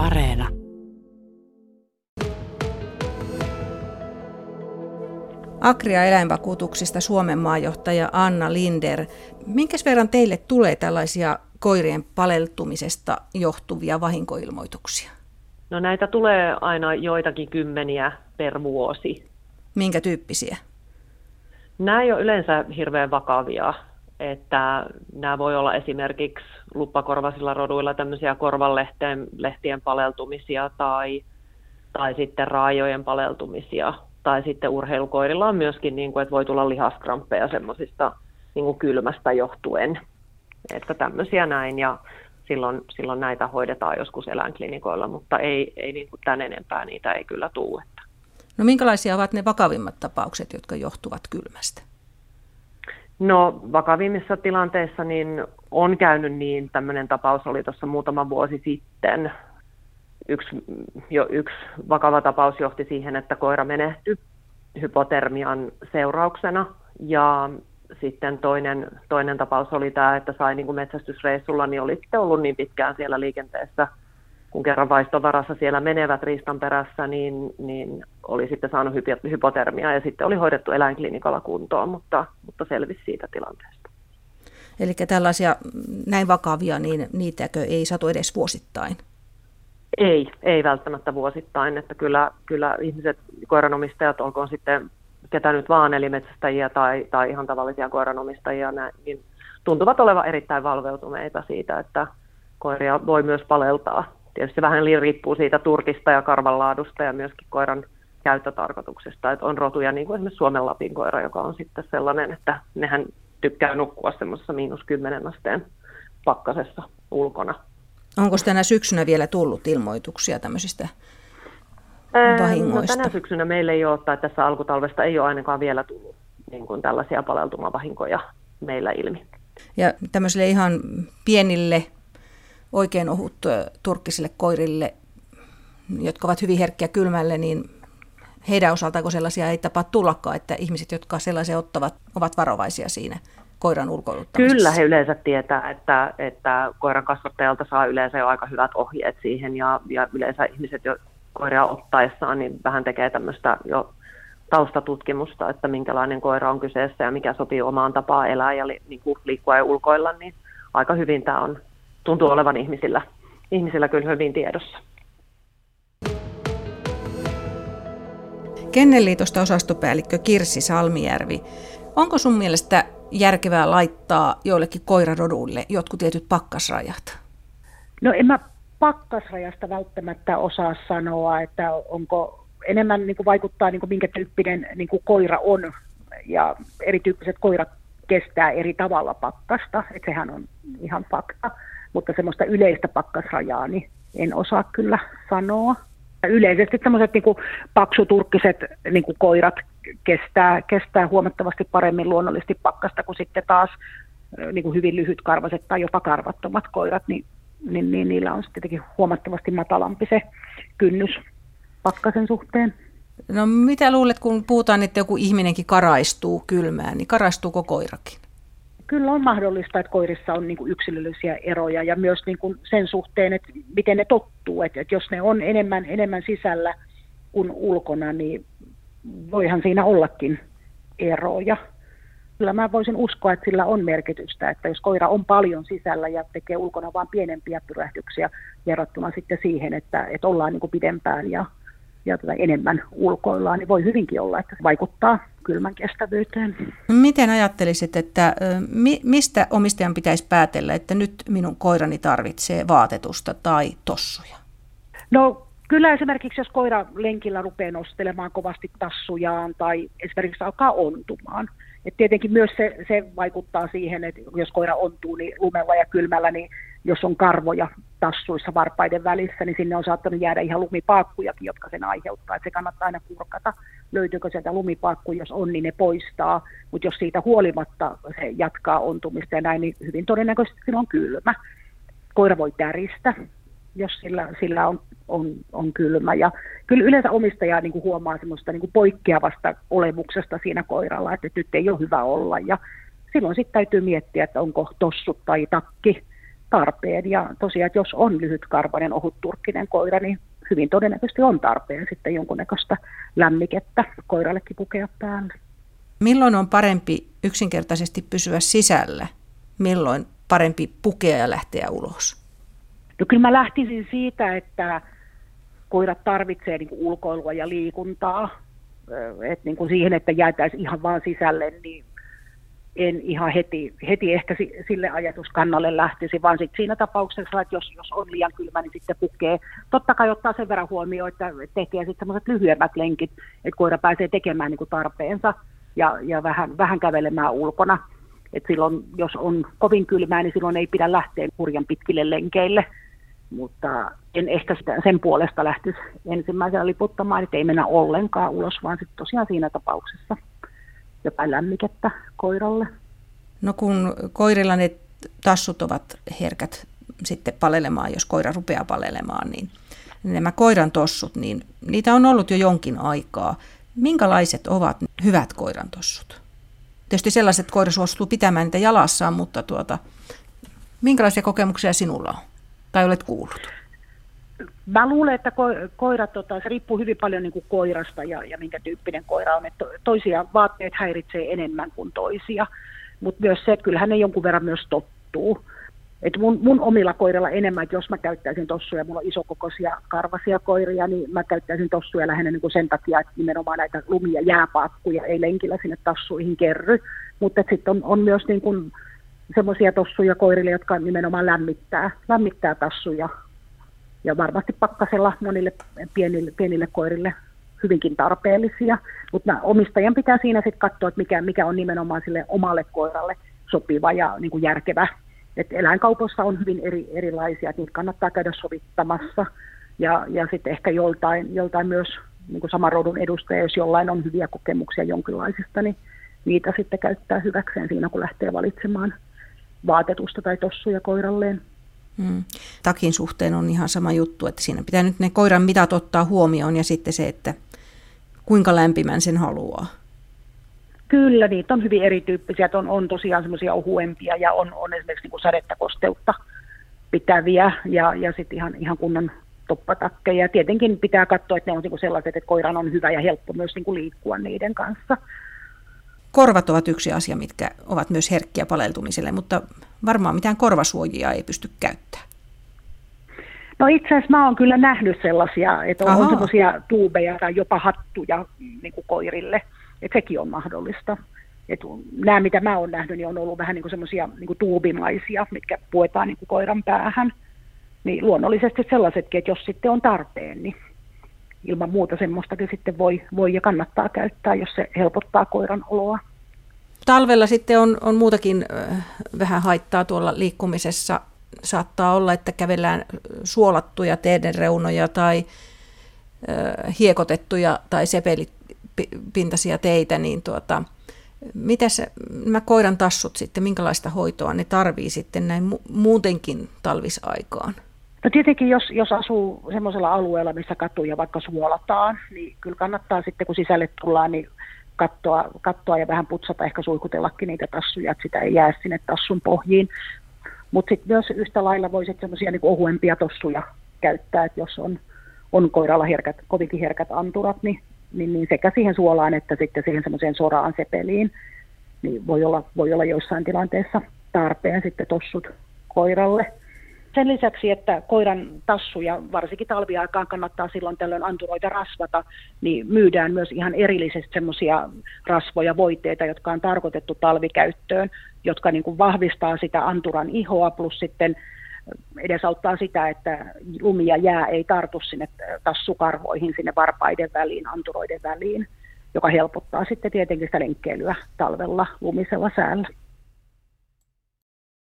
Areena. Akria eläinvakuutuksista Suomen maajohtaja Anna Linder. Minkäs verran teille tulee tällaisia koirien paleltumisesta johtuvia vahinkoilmoituksia? No näitä tulee aina joitakin kymmeniä per vuosi. Minkä tyyppisiä? Nämä ei ole yleensä hirveän vakavia, että nämä voi olla esimerkiksi luppakorvasilla roduilla tämmöisiä korvanlehtien lehtien paleltumisia tai, tai sitten raajojen paleltumisia. Tai sitten urheilukoirilla on myöskin, niin kuin, että voi tulla lihaskramppeja semmoisista niin kylmästä johtuen. Että tämmöisiä näin ja silloin, silloin näitä hoidetaan joskus eläinklinikoilla, mutta ei, ei niin kuin tämän enempää niitä ei kyllä tule. No minkälaisia ovat ne vakavimmat tapaukset, jotka johtuvat kylmästä? No vakavimmissa tilanteissa niin on käynyt niin, tämmöinen tapaus oli tuossa muutama vuosi sitten. Yksi, jo yksi vakava tapaus johti siihen, että koira menehtyi hypotermian seurauksena ja sitten toinen, toinen tapaus oli tämä, että sai niin kuin metsästysreissulla, niin oli sitten ollut niin pitkään siellä liikenteessä, kun kerran vaistovarassa siellä menevät riistan perässä, niin, niin oli sitten saanut hypotermia ja sitten oli hoidettu eläinklinikalla kuntoon, mutta, mutta selvisi siitä tilanteesta. Eli tällaisia näin vakavia, niin niitäkö ei satu edes vuosittain? Ei, ei välttämättä vuosittain, että kyllä, kyllä ihmiset, koiranomistajat, olkoon sitten ketä nyt vaan, eli metsästäjiä tai, tai ihan tavallisia koiranomistajia, niin tuntuvat olevan erittäin valveutuneita siitä, että koiria voi myös paleltaa. Tietysti vähän riippuu siitä turkista ja karvanlaadusta ja myöskin koiran käyttötarkoituksesta. Että on rotuja, niin kuin esimerkiksi Suomen Lapin koira, joka on sitten sellainen, että nehän tykkää nukkua semmoisessa miinus kymmenen asteen pakkasessa ulkona. Onko tänä syksynä vielä tullut ilmoituksia tämmöisistä vahingoista? No, tänä syksynä meillä ei ole, tai tässä alkutalvesta ei ole ainakaan vielä tullut niin kuin tällaisia paleltumavahinkoja meillä ilmi. Ja tämmöisille ihan pienille, oikein ohut turkkisille koirille, jotka ovat hyvin herkkiä kylmälle, niin heidän osaltaan sellaisia ei tapaa tullakaan, että ihmiset, jotka sellaisia ottavat, ovat varovaisia siinä koiran ulkoiluttamisessa? Kyllä he yleensä tietää, että, että koiran kasvattajalta saa yleensä jo aika hyvät ohjeet siihen ja, ja yleensä ihmiset, jo koiria ottaessaan, niin vähän tekee tämmöistä jo taustatutkimusta, että minkälainen koira on kyseessä ja mikä sopii omaan tapaan elää ja li, niin kuin liikkua ja ulkoilla, niin aika hyvin tämä on, tuntuu olevan ihmisillä, ihmisillä kyllä hyvin tiedossa. Kennelliitosta osastopäällikkö Kirsi Salmijärvi. Onko sun mielestä järkevää laittaa joillekin koiraroduille jotkut tietyt pakkasrajat? No en mä pakkasrajasta välttämättä osaa sanoa, että onko enemmän niin kuin vaikuttaa niin kuin minkä tyyppinen niin kuin koira on ja erityyppiset koirat kestää eri tavalla pakkasta, että sehän on ihan fakta, mutta semmoista yleistä pakkasrajaa niin en osaa kyllä sanoa. Yleisesti tämmöiset niin paksuturkkiset niin kuin koirat kestää, kestää huomattavasti paremmin luonnollisesti pakkasta kuin sitten taas niin kuin hyvin lyhytkarvaiset tai jopa karvattomat koirat, niin niin, niin niillä on tietenkin huomattavasti matalampi se kynnys pakkasen suhteen. No mitä luulet, kun puhutaan, että joku ihminenkin karaistuu kylmään, niin karaistuuko koirakin? Kyllä on mahdollista, että koirissa on niin kuin yksilöllisiä eroja ja myös niin kuin sen suhteen, että miten ne tottuu. Että, että jos ne on enemmän, enemmän sisällä kuin ulkona, niin voihan siinä ollakin eroja kyllä mä voisin uskoa, että sillä on merkitystä, että jos koira on paljon sisällä ja tekee ulkona vain pienempiä pyrähdyksiä verrattuna sitten siihen, että, että ollaan niin kuin pidempään ja, ja tota enemmän ulkoillaan, niin voi hyvinkin olla, että se vaikuttaa kylmän kestävyyteen. Miten ajattelisit, että mi, mistä omistajan pitäisi päätellä, että nyt minun koirani tarvitsee vaatetusta tai tossuja? No Kyllä esimerkiksi, jos koira lenkillä rupeaa nostelemaan kovasti tassujaan tai esimerkiksi alkaa ontumaan, et tietenkin myös se, se vaikuttaa siihen, että jos koira ontuu niin lumella ja kylmällä, niin jos on karvoja tassuissa varpaiden välissä, niin sinne on saattanut jäädä ihan lumipaakkujakin, jotka sen aiheuttaa. Et se kannattaa aina kurkata, löytyykö sieltä lumipaakku, jos on, niin ne poistaa. Mutta jos siitä huolimatta se jatkaa ontumista ja näin, niin hyvin todennäköisesti sillä on kylmä. Koira voi täristä, jos sillä, sillä on, on, on kylmä. Ja kyllä yleensä omistaja niin kuin huomaa semmoista niin kuin poikkeavasta olemuksesta siinä koiralla, että nyt ei ole hyvä olla. Ja silloin sitten täytyy miettiä, että onko tossut tai takki tarpeen. Ja tosiaan, että jos on lyhytkarvainen, ohutturkkinen koira, niin hyvin todennäköisesti on tarpeen sitten jonkunnäköistä lämmikettä koirallekin pukea päälle. Milloin on parempi yksinkertaisesti pysyä sisällä? Milloin parempi pukea ja lähteä ulos? No kyllä mä lähtisin siitä, että koirat tarvitsee niin ulkoilua ja liikuntaa. Et niin kuin siihen, että jäätäisiin ihan vaan sisälle, niin en ihan heti, heti ehkä sille ajatuskannalle lähtisi, vaan sit siinä tapauksessa, että jos, jos on liian kylmä, niin sitten pukee. Totta kai ottaa sen verran huomioon, että tekee sitten sellaiset lyhyemmät lenkit, että koira pääsee tekemään niin kuin tarpeensa ja, ja vähän, vähän kävelemään ulkona. Et silloin, jos on kovin kylmää, niin silloin ei pidä lähteä hurjan pitkille lenkeille. Mutta en ehkä sitä, sen puolesta lähtisi ensimmäisenä liputtamaan, että ei mennä ollenkaan ulos, vaan sitten tosiaan siinä tapauksessa jotain lämmikettä koiralle. No kun koirilla ne tassut ovat herkät sitten palelemaan, jos koira rupeaa palelemaan, niin nämä koiran tossut, niin niitä on ollut jo jonkin aikaa. Minkälaiset ovat hyvät koiran tossut? Tietysti sellaiset koira suostuu pitämään niitä jalassaan, mutta tuota, minkälaisia kokemuksia sinulla on? Tai olet kuullut? Mä luulen, että ko- koirat, tota, se riippuu hyvin paljon niin kuin koirasta ja, ja minkä tyyppinen koira on. Että toisia vaatteet häiritsee enemmän kuin toisia, mutta myös se, että kyllähän ne jonkun verran myös tottuu. Et mun, mun omilla koirilla enemmän, että jos mä käyttäisin tossuja, mulla on isokokoisia karvasia koiria, niin mä käyttäisin tossuja lähinnä niin kuin sen takia, että nimenomaan näitä lumia jääpaakkuja ei lenkillä sinne tassuihin kerry. Mutta sitten on, on myös niin kuin semmoisia tossuja koirille, jotka nimenomaan lämmittää, lämmittää tassuja. Ja varmasti pakkasella monille pienille, pienille koirille hyvinkin tarpeellisia. Mutta omistajan pitää siinä sitten katsoa, että mikä, mikä on nimenomaan sille omalle koiralle sopiva ja niin kuin järkevä et eläinkaupoissa on hyvin eri, erilaisia, että niitä kannattaa käydä sovittamassa. Ja, ja sitten ehkä joltain, joltain myös niin kuin saman rodun edustaja, jos jollain on hyviä kokemuksia jonkinlaisista, niin niitä sitten käyttää hyväkseen siinä, kun lähtee valitsemaan vaatetusta tai tossuja koiralleen. Hmm. Takin suhteen on ihan sama juttu, että siinä pitää nyt ne koiran mitat ottaa huomioon ja sitten se, että kuinka lämpimän sen haluaa. Kyllä, niitä on hyvin erityyppisiä. On, on tosiaan semmoisia ohuempia ja on, on esimerkiksi niin kuin sadetta kosteutta pitäviä ja, ja sitten ihan, ihan kunnon toppatakkeja. Tietenkin pitää katsoa, että ne on niin sellaiset, että koiran on hyvä ja helppo myös niin kuin liikkua niiden kanssa. Korvat ovat yksi asia, mitkä ovat myös herkkiä paleltumiselle, mutta varmaan mitään korvasuojia ei pysty käyttämään. No itse asiassa mä oon kyllä nähnyt sellaisia, että on, on semmoisia tuubeja tai jopa hattuja niin kuin koirille – että sekin on mahdollista. Et nämä, mitä mä oon nähnyt, niin on ollut vähän niin semmoisia niin tuubimaisia, mitkä puetaan niin kuin koiran päähän. Niin luonnollisesti sellaisetkin, että jos sitten on tarpeen, niin ilman muuta semmoistakin sitten voi, voi ja kannattaa käyttää, jos se helpottaa koiran oloa. Talvella sitten on, on muutakin vähän haittaa tuolla liikkumisessa. Saattaa olla, että kävellään suolattuja teiden reunoja tai hiekotettuja tai sepelit, pintaisia teitä, niin tuota, mitäs nämä koiran tassut sitten, minkälaista hoitoa ne tarvii sitten näin mu- muutenkin talvisaikaan? No tietenkin, jos, jos asuu semmoisella alueella, missä katuja vaikka suolataan, niin kyllä kannattaa sitten, kun sisälle tullaan, niin katsoa, katsoa ja vähän putsata, ehkä suikutellakin niitä tassuja, että sitä ei jää sinne tassun pohjiin. Mutta sitten myös yhtä lailla voisit semmoisia niin ohuempia tossuja käyttää, että jos on, on koiralla herkät, kovinkin herkät anturat, niin niin, niin sekä siihen suolaan että sitten siihen semmoiseen soraan sepeliin, niin voi olla, voi olla joissain tilanteessa tarpeen sitten tossut koiralle. Sen lisäksi, että koiran tassuja, varsinkin talviaikaan kannattaa silloin tällöin anturoita rasvata, niin myydään myös ihan erillisesti semmoisia rasvoja, voiteita, jotka on tarkoitettu talvikäyttöön, jotka niin kuin vahvistaa sitä anturan ihoa, plus sitten edesauttaa sitä, että lumi ja jää ei tartu sinne tassukarvoihin, sinne varpaiden väliin, anturoiden väliin, joka helpottaa sitten tietenkin sitä lenkkeilyä talvella lumisella säällä.